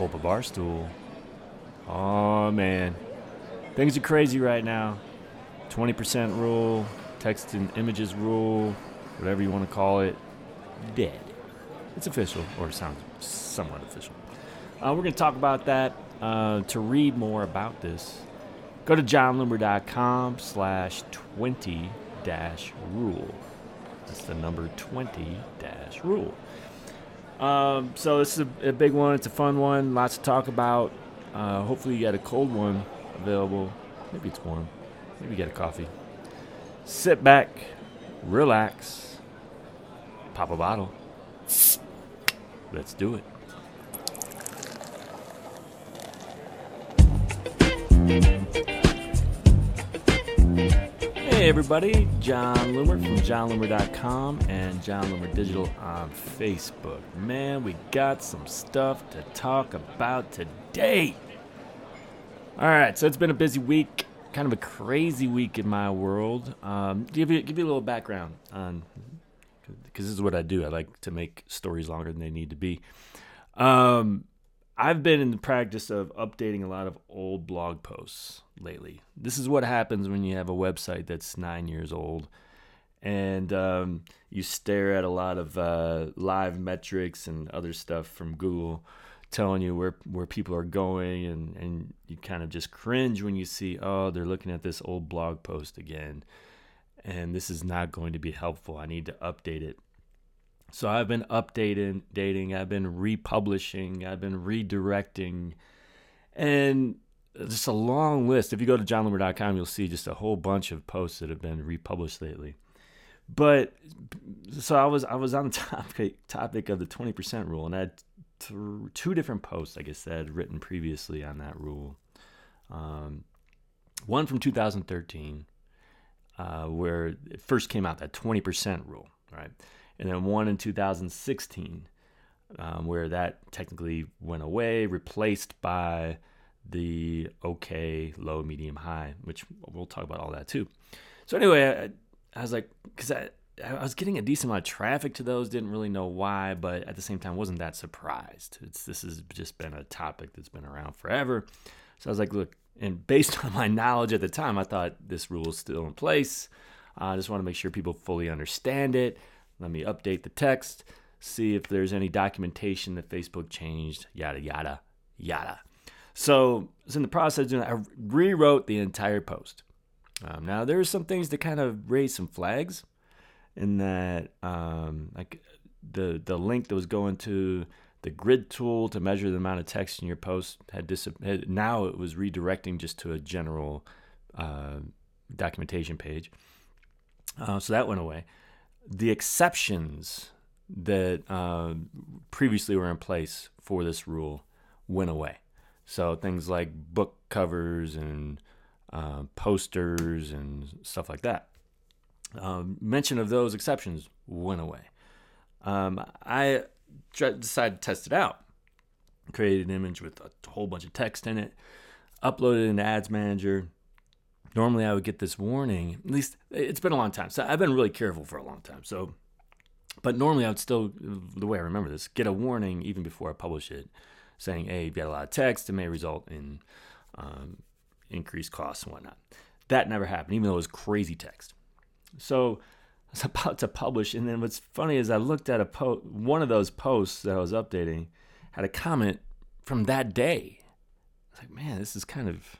Pull up a bar stool. Oh man, things are crazy right now. 20% rule, text and images rule, whatever you want to call it, dead. It's official, or sounds somewhat official. Uh, we're going to talk about that. Uh, to read more about this, go to jonloomer.com slash 20 dash rule. That's the number 20 dash rule. Um, so this is a, a, big one. It's a fun one. Lots to talk about. Uh, hopefully you got a cold one available. Maybe it's warm. Maybe get a coffee. Sit back, relax, pop a bottle. Let's do it. Hey everybody, Jon Loomer from jonloomer.com and Jon Loomer Digital on Facebook. Man, we got some stuff to talk about today. All right, so it's been a busy week, kind of a crazy week in my world. Um, give you give you a little background on because this is what I do. I like to make stories longer than they need to be. Um, I've been in the practice of updating a lot of old blog posts lately. This is what happens when you have a website that's nine years old and um, you stare at a lot of uh, live metrics and other stuff from Google telling you where, where people are going, and, and you kind of just cringe when you see, oh, they're looking at this old blog post again. And this is not going to be helpful. I need to update it. So I've been updating, dating, I've been republishing, I've been redirecting, and just a long list. If you go to jonloomer.com, you'll see just a whole bunch of posts that have been republished lately. But so I was I was on the topic topic of the twenty percent rule, and I had th- two different posts, like I said, written previously on that rule. Um, one from 2013, uh, where it first came out that twenty percent rule, right? And then one in 2016, um, where that technically went away, replaced by the okay, low, medium, high, which we'll talk about all that too. So anyway, I, I was like, because I, I was getting a decent amount of traffic to those, didn't really know why, but at the same time, wasn't that surprised. It's this has just been a topic that's been around forever. So I was like, look, and based on my knowledge at the time, I thought this rule is still in place. I just want to make sure people fully understand it. Let me update the text, see if there's any documentation that Facebook changed, yada, yada, yada. So, was in the process of doing that, I rewrote the entire post. Um, now, there's some things that kind of raise some flags in that, um, like the, the link that was going to the grid tool to measure the amount of text in your post had, dis- had now it was redirecting just to a general uh, documentation page. Uh, so that went away the exceptions that uh, previously were in place for this rule went away. So things like book covers and uh, posters and stuff like that. Um, mention of those exceptions went away. Um, I decided to test it out. Created an image with a whole bunch of text in it, uploaded it into Ads Manager, normally I would get this warning. At least it's been a long time. So I've been really careful for a long time. So, but normally I would still, the way I remember this, get a warning even before I publish it saying, hey, you've got a lot of text. It may result in um, increased costs and whatnot. That never happened, even though it was crazy text. So I was about to publish. And then what's funny is I looked at a post, one of those posts that I was updating had a comment from that day. I was like, man, this is kind of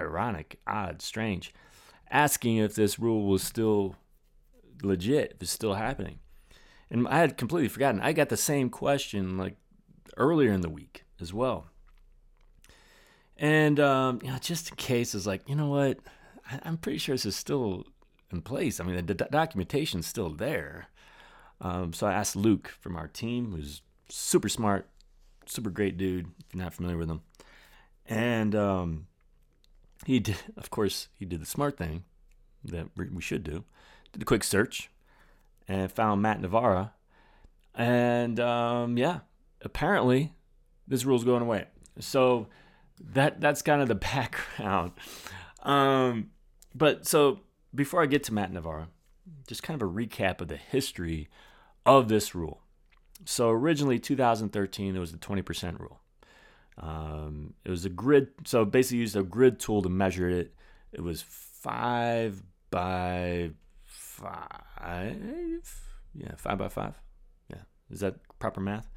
ironic, odd, strange, asking if this rule was still legit, if it's still happening. And I had completely forgotten. I got the same question like earlier in the week as well. And um, you know, just in case, is like, you know what? I, am pretty sure this is still in place. I mean, the d- documentation's still there. Um, so I asked Luke from our team, who's super smart, super great dude. If you're not familiar with him, and um, he did, of course, he did the smart thing that we should do. Did a quick search and found Matt Navarra. And um, yeah, apparently this rule's going away. So that that's kind of the background. Um, but so before I get to Matt Navarra, just kind of a recap of the history of this rule. So originally, 2013, it was the 20% rule. Um, it was a grid, so basically used a grid tool to measure it. It was five by five, yeah, five by five. Yeah, is that proper math?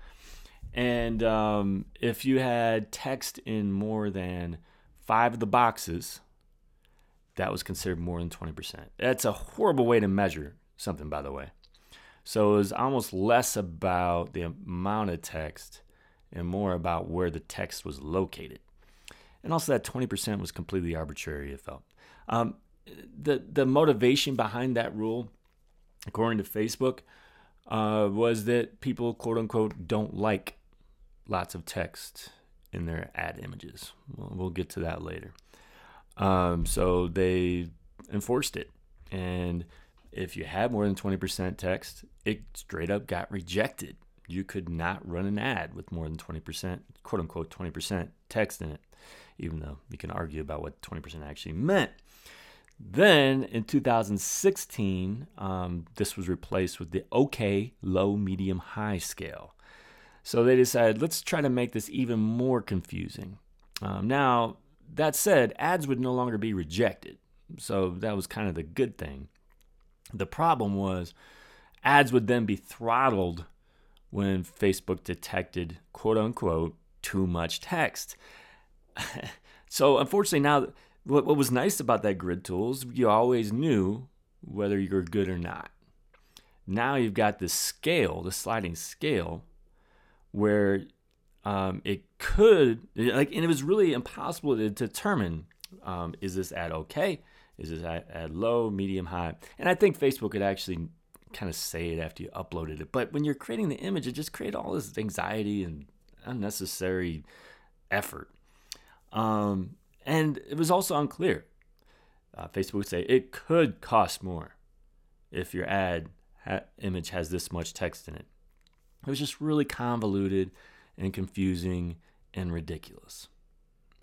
And um, if you had text in more than five of the boxes, that was considered more than 20%. That's a horrible way to measure something, by the way. So it was almost less about the amount of text and more about where the text was located. And also, that 20% was completely arbitrary, it felt. Um, the, the motivation behind that rule, according to Facebook, uh, was that people, quote unquote, don't like lots of text in their ad images. We'll, we'll get to that later. Um, so they enforced it. And if you had more than 20% text, it straight up got rejected. You could not run an ad with more than 20%, quote unquote, 20% text in it, even though you can argue about what 20% actually meant. Then in 2016, um, this was replaced with the OK, low, medium, high scale. So they decided, let's try to make this even more confusing. Um, now, that said, ads would no longer be rejected. So that was kind of the good thing. The problem was ads would then be throttled when Facebook detected, quote unquote, too much text. so unfortunately, now what, what was nice about that grid tool is you always knew whether you're good or not. Now you've got this scale, the sliding scale, where um, it could like, and it was really impossible to determine um, is this ad okay, is this ad, ad low, medium, high, and I think Facebook could actually kind of say it after you uploaded it. But when you're creating the image, it just created all this anxiety and unnecessary effort. Um, and it was also unclear. Uh, Facebook would say it could cost more if your ad ha- image has this much text in it. It was just really convoluted and confusing and ridiculous.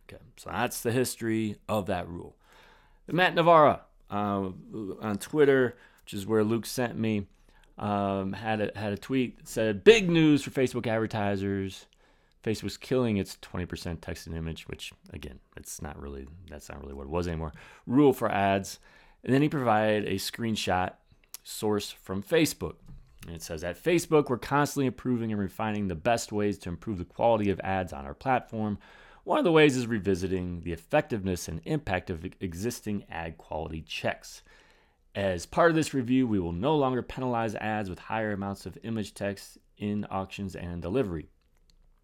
Okay, so that's the history of that rule. Matt Navarra uh, on Twitter, which is where Luke sent me, um, had a, had a tweet that said, "Big news for Facebook advertisers. Facebook's killing its 20% text and image, which again, it's not really that's not really what it was anymore. Rule for ads." And then he provided a screenshot source from Facebook. And it says at Facebook, we're constantly improving and refining the best ways to improve the quality of ads on our platform. One of the ways is revisiting the effectiveness and impact of existing ad quality checks. As part of this review, we will no longer penalize ads with higher amounts of image text in auctions and delivery.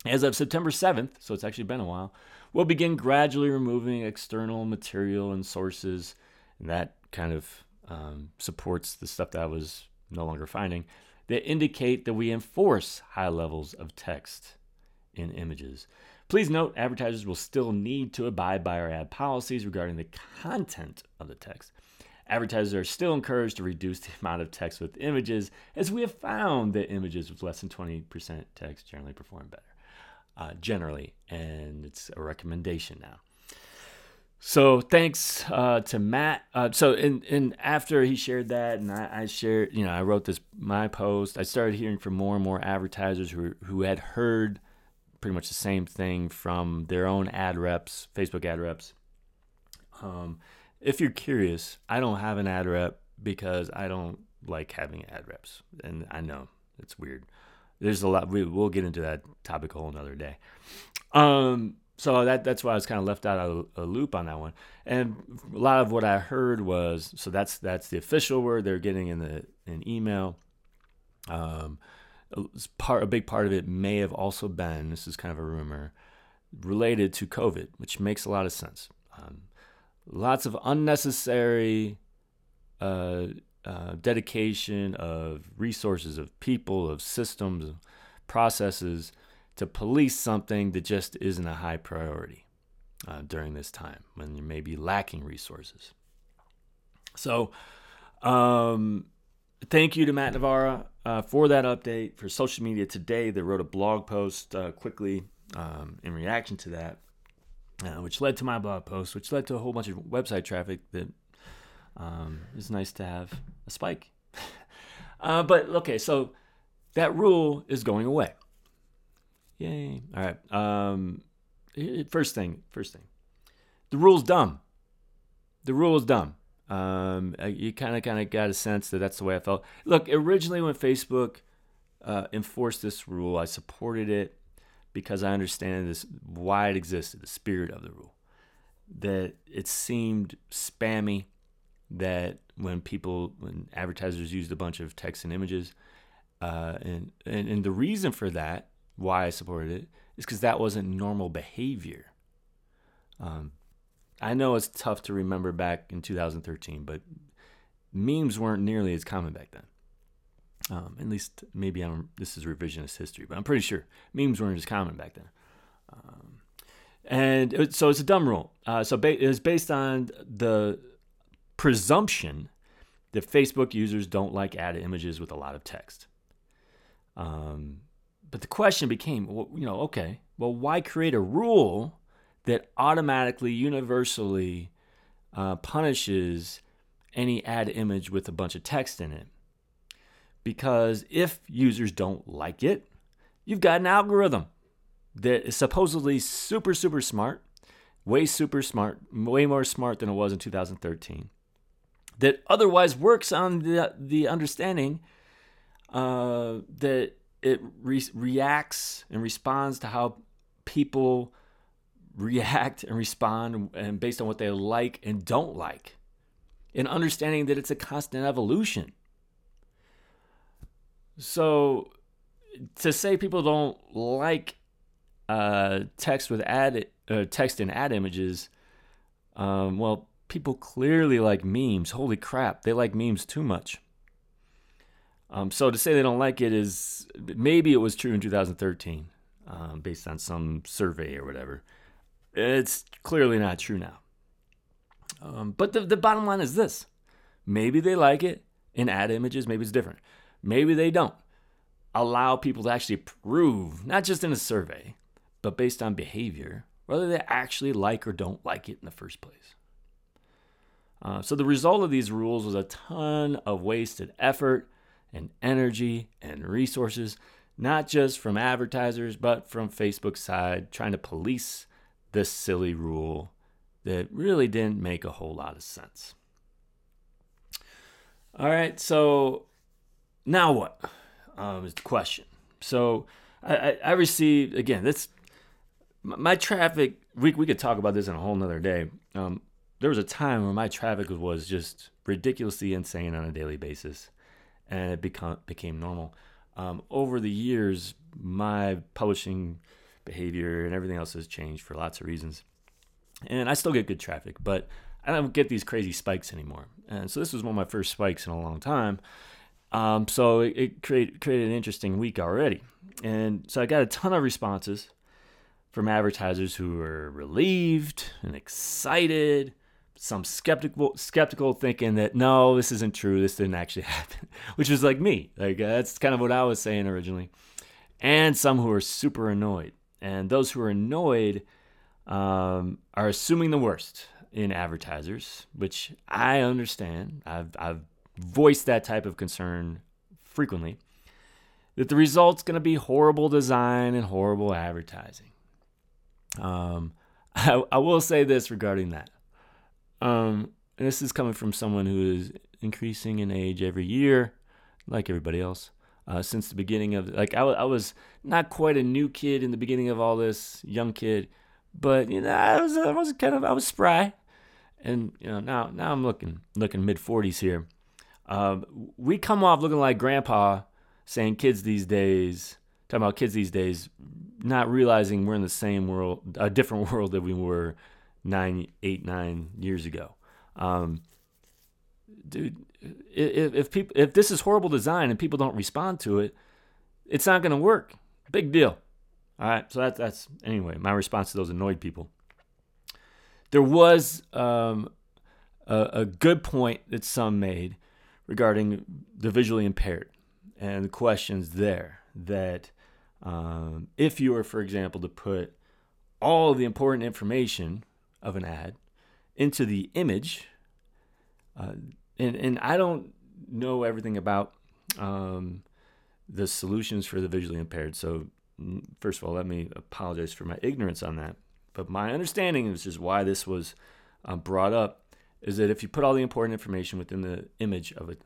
As of September 7th, so it's actually been a while, we'll begin gradually removing external material and sources, and that kind of um, supports the stuff that I was no longer finding, that indicate that we enforce high levels of text in images. Please note advertisers will still need to abide by our ad policies regarding the content of the text. Advertisers are still encouraged to reduce the amount of text with images, as we have found that images with less than 20% text generally perform better. Uh, generally, and it's a recommendation now. So thanks uh, to Matt. Uh, so in, in after he shared that, and I, I, shared, you know, I wrote this my post. I started hearing from more and more advertisers who who had heard pretty much the same thing from their own ad reps, Facebook ad reps. Um, if you're curious, I don't have an ad rep because I don't like having ad reps, and I know it's weird. There's a lot. We, will get into that topic a whole another day. Um, so that that's why I was kind of left out of a loop on that one. And a lot of what I heard was so that's that's the official word they're getting in the in email. Um, part a big part of it may have also been this is kind of a rumor related to COVID, which makes a lot of sense. Um, lots of unnecessary uh, uh, dedication of resources, of people, of systems, processes to police something that just isn't a high priority uh, during this time when you may be lacking resources. So, um, thank you to Matt Navarra uh, for that update. For social media today, they wrote a blog post uh, quickly um, in reaction to that uh, which led to my blog post, which led to a whole bunch of website traffic that um, is nice to have a spike. uh, but okay, so that rule is going away. Yay. All right. Um, first thing, first thing. The rule's dumb. The rule is dumb. Um, you kind of kind of got a sense that that's the way I felt. Look, originally when Facebook uh, enforced this rule, I supported it because I understand this why it existed, the spirit of the rule. That it seemed spammy. That when people, when advertisers used a bunch of text and images, uh, and, and and the reason for that, why I supported it, is because that wasn't normal behavior. Um, I know it's tough to remember back in 2013, but memes weren't nearly as common back then. Um, at least maybe I'm, this is revisionist history, but I'm pretty sure memes weren't as common back then. Um, and it, so it's a dumb rule. Uh, so ba- it was based on the presumption that Facebook users don't like ad images with a lot of text. Um, but the question became, well, you know, okay, well, why create a rule that automatically, universally uh, punishes any ad image with a bunch of text in it. Because if users don't like it, you've got an algorithm that is supposedly super, super smart, way super smart, way more smart than it was in 2013, that otherwise works on the, the understanding uh, that it re- reacts and responds to how people react and respond and based on what they like and don't like and understanding that it's a constant evolution so to say people don't like uh, text with ad uh, text and ad images um, well people clearly like memes holy crap they like memes too much um, so to say they don't like it is maybe it was true in 2013 um, based on some survey or whatever it's clearly not true now. Um, but the, the bottom line is this maybe they like it in ad images, maybe it's different. Maybe they don't. Allow people to actually prove, not just in a survey, but based on behavior, whether they actually like or don't like it in the first place. Uh, so the result of these rules was a ton of wasted effort and energy and resources, not just from advertisers, but from Facebook's side, trying to police this silly rule that really didn't make a whole lot of sense. All right, so now what um, is the question. So I, I, I received again this my traffic. We we could talk about this in a whole nother day. Um, there was a time where my traffic was just ridiculously insane on a daily basis, and it become became normal. Um, over the years, my publishing behavior and everything else has changed for lots of reasons. And I still get good traffic, but I don't get these crazy spikes anymore. And so this was one of my first spikes in a long time. Um, so it, it create, created an interesting week already. And so I got a ton of responses from advertisers who were relieved and excited, some skeptical, skeptical thinking that no, this isn't true, this didn't actually happen, which was like me. Like that's kind of what I was saying originally, and some who were super annoyed. And those who are annoyed um, are assuming the worst in advertisers, which I understand. I've, I've voiced that type of concern frequently. That the result's going to be horrible design and horrible advertising. Um, I, I, will say this regarding that. Um, and this is coming from someone who is increasing in age every year, like everybody else uh, since the beginning of like I, was not quite a new kid in the beginning of all this young kid but you know I was I was kind of I was spry and you know now now I'm looking looking mid 40s here um, we come off looking like grandpa saying kids these days talking about kids these days not realizing we're in the same world a different world that we were nine eight nine years ago um, dude if, if people if this is horrible design and people don't respond to it, it's not going to work. Big deal. All right. So that's that's anyway my response to those annoyed people. There was um, a, a good point that some made regarding the visually impaired and the questions there that um, if you were, for example, to put all the important information of an ad into the image, uh, and and I don't know everything about um, the solutions for the visually impaired. So, mm, first of all, let me apologize for my ignorance on that. But my understanding is just why this was uh, brought up is that if you put all the important information within the image of a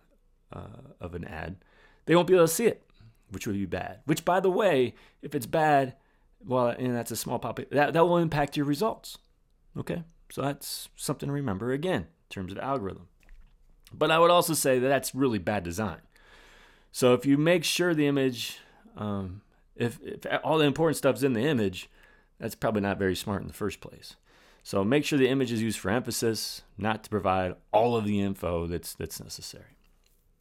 uh, of an ad, they won't be able to see it, which would be bad. Which, by the way, if it's bad, well, and that's a small pop, that that will impact your results. Okay, so that's something to remember again in terms of algorithm. But I would also say that that's really bad design. So if you make sure the image, um, if, if all the important stuff's in the image, that's probably not very smart in the first place. So make sure the image is used for emphasis, not to provide all of the info that's that's necessary.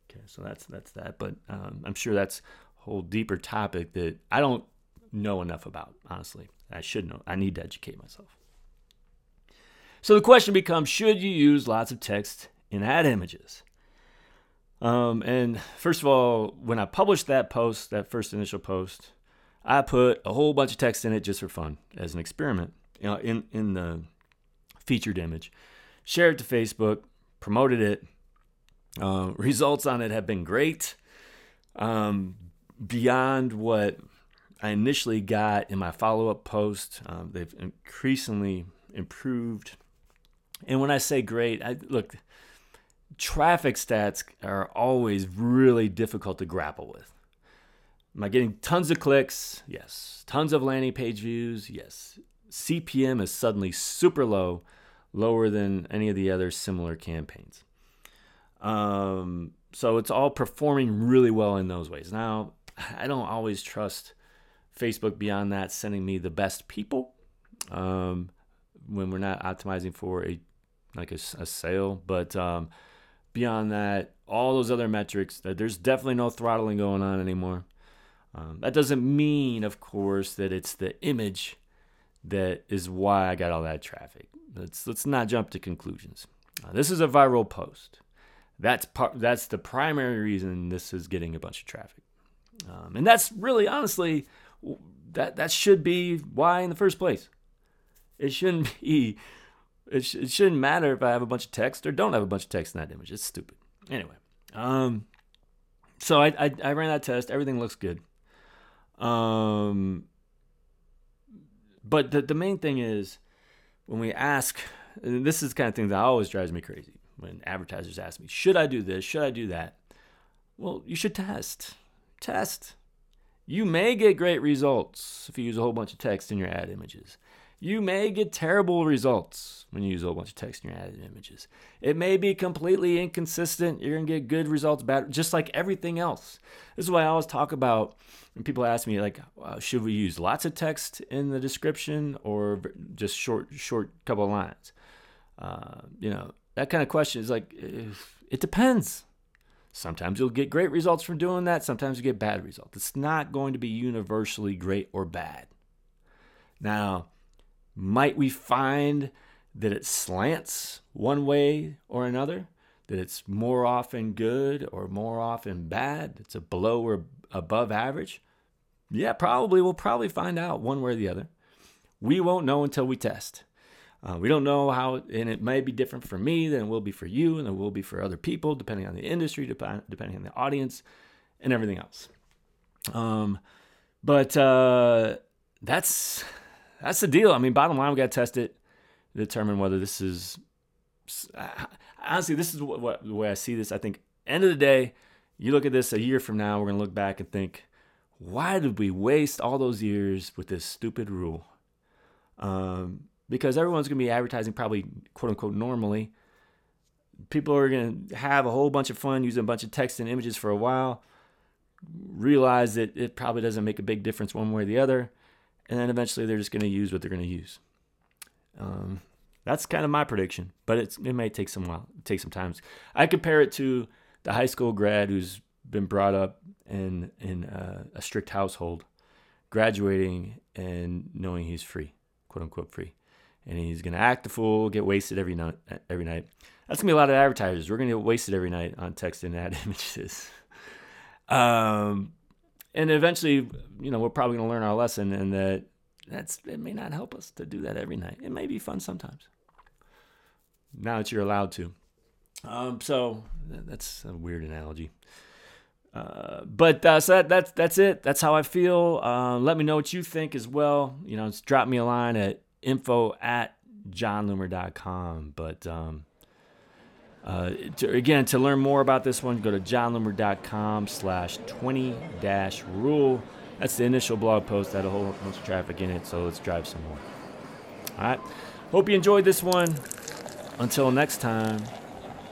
Okay, so that's that's that. But um, I'm sure that's a whole deeper topic that I don't know enough about. Honestly, I should know. I need to educate myself. So the question becomes: Should you use lots of text in ad images? Um, and first of all, when I published that post, that first initial post, I put a whole bunch of text in it just for fun as an experiment you know, in, in the featured image. Shared it to Facebook, promoted it. Uh, results on it have been great. Um, beyond what I initially got in my follow up post, um, they've increasingly improved. And when I say great, I look, traffic stats are always really difficult to grapple with. Am I getting tons of clicks? Yes. Tons of landing page views? Yes. CPM is suddenly super low, lower than any of the other similar campaigns. Um, so it's all performing really well in those ways. Now, I don't always trust Facebook beyond that, sending me the best people um, when we're not optimizing for a like a, a sale. But um, beyond that, all those other metrics, there's definitely no throttling going on anymore. Um, that doesn't mean, of course, that it's the image that is why I got all that traffic. Let's let's not jump to conclusions. Uh, this is a viral post. That's part. That's the primary reason this is getting a bunch of traffic, um, and that's really honestly that that should be why in the first place. It shouldn't be it, sh- it shouldn't matter if I have a bunch of text or don't have a bunch of text in that image. It's stupid. Anyway, um, so I, I, I ran that test. Everything looks good. Um, but the the main thing is when we ask, this is kind of thing that always drives me crazy when advertisers ask me, should I do this? Should I do that? Well, you should test. Test. You may get great results if you use a whole bunch of text in your ad images. You may get terrible results when you use a whole bunch of text in your added images. It may be completely inconsistent. You're going to get good results, bad, just like everything else. This is why I always talk about when people ask me, like, uh, should we use lots of text in the description or just short, short couple lines? Uh, you know, that kind of question is like, it depends. Sometimes you'll get great results from doing that. Sometimes you get bad results. It's not going to be universally great or bad. Now, might we find that it slants one way or another? That it's more often good or more often bad? It's a below or above average? Yeah, probably. We'll probably find out one way or the other. We won't know until we test. Uh, we don't know how, and it may be different for me than it will be for you, and it will be for other people, depending on the industry, depending on the audience, and everything else. Um, but uh, that's that's the deal. I mean, bottom line, we got to test it, determine whether this is. Honestly, this is what, what, the way I see this. I think end of the day, you look at this a year from now, we're gonna look back and think, why did we waste all those years with this stupid rule? Um, because everyone's gonna be advertising probably quote unquote normally. People are gonna have a whole bunch of fun using a bunch of text and images for a while. Realize that it probably doesn't make a big difference one way or the other and then eventually they're just going to use what they're going to use. Um, that's kind of my prediction, but it's, it may take some while, take some time. I compare it to the high school grad who's been brought up in in uh, a strict household, graduating and knowing he's free, quote unquote free, and he's gonna act a fool, get wasted every night. Every night, that's gonna be a lot of advertisers. We're gonna get wasted every night on text and ad images. um, and eventually, you know, we're probably going to learn our lesson, and that that's it may not help us to do that every night. It may be fun sometimes. Now that you're allowed to. Um, so that's a weird analogy. Uh, but uh, so that, that's that's it. That's how I feel. Uh, let me know what you think as well. You know, just drop me a line at info at jonloomer.com. But um, uh, to, again, to learn more about this one, go to jonloomer.com slash 20 dash rule. That's the initial blog post that a whole bunch of traffic in it, so let's drive some more. All right. Hope you enjoyed this one. Until next time,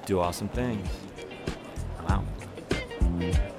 do awesome things. I'm out.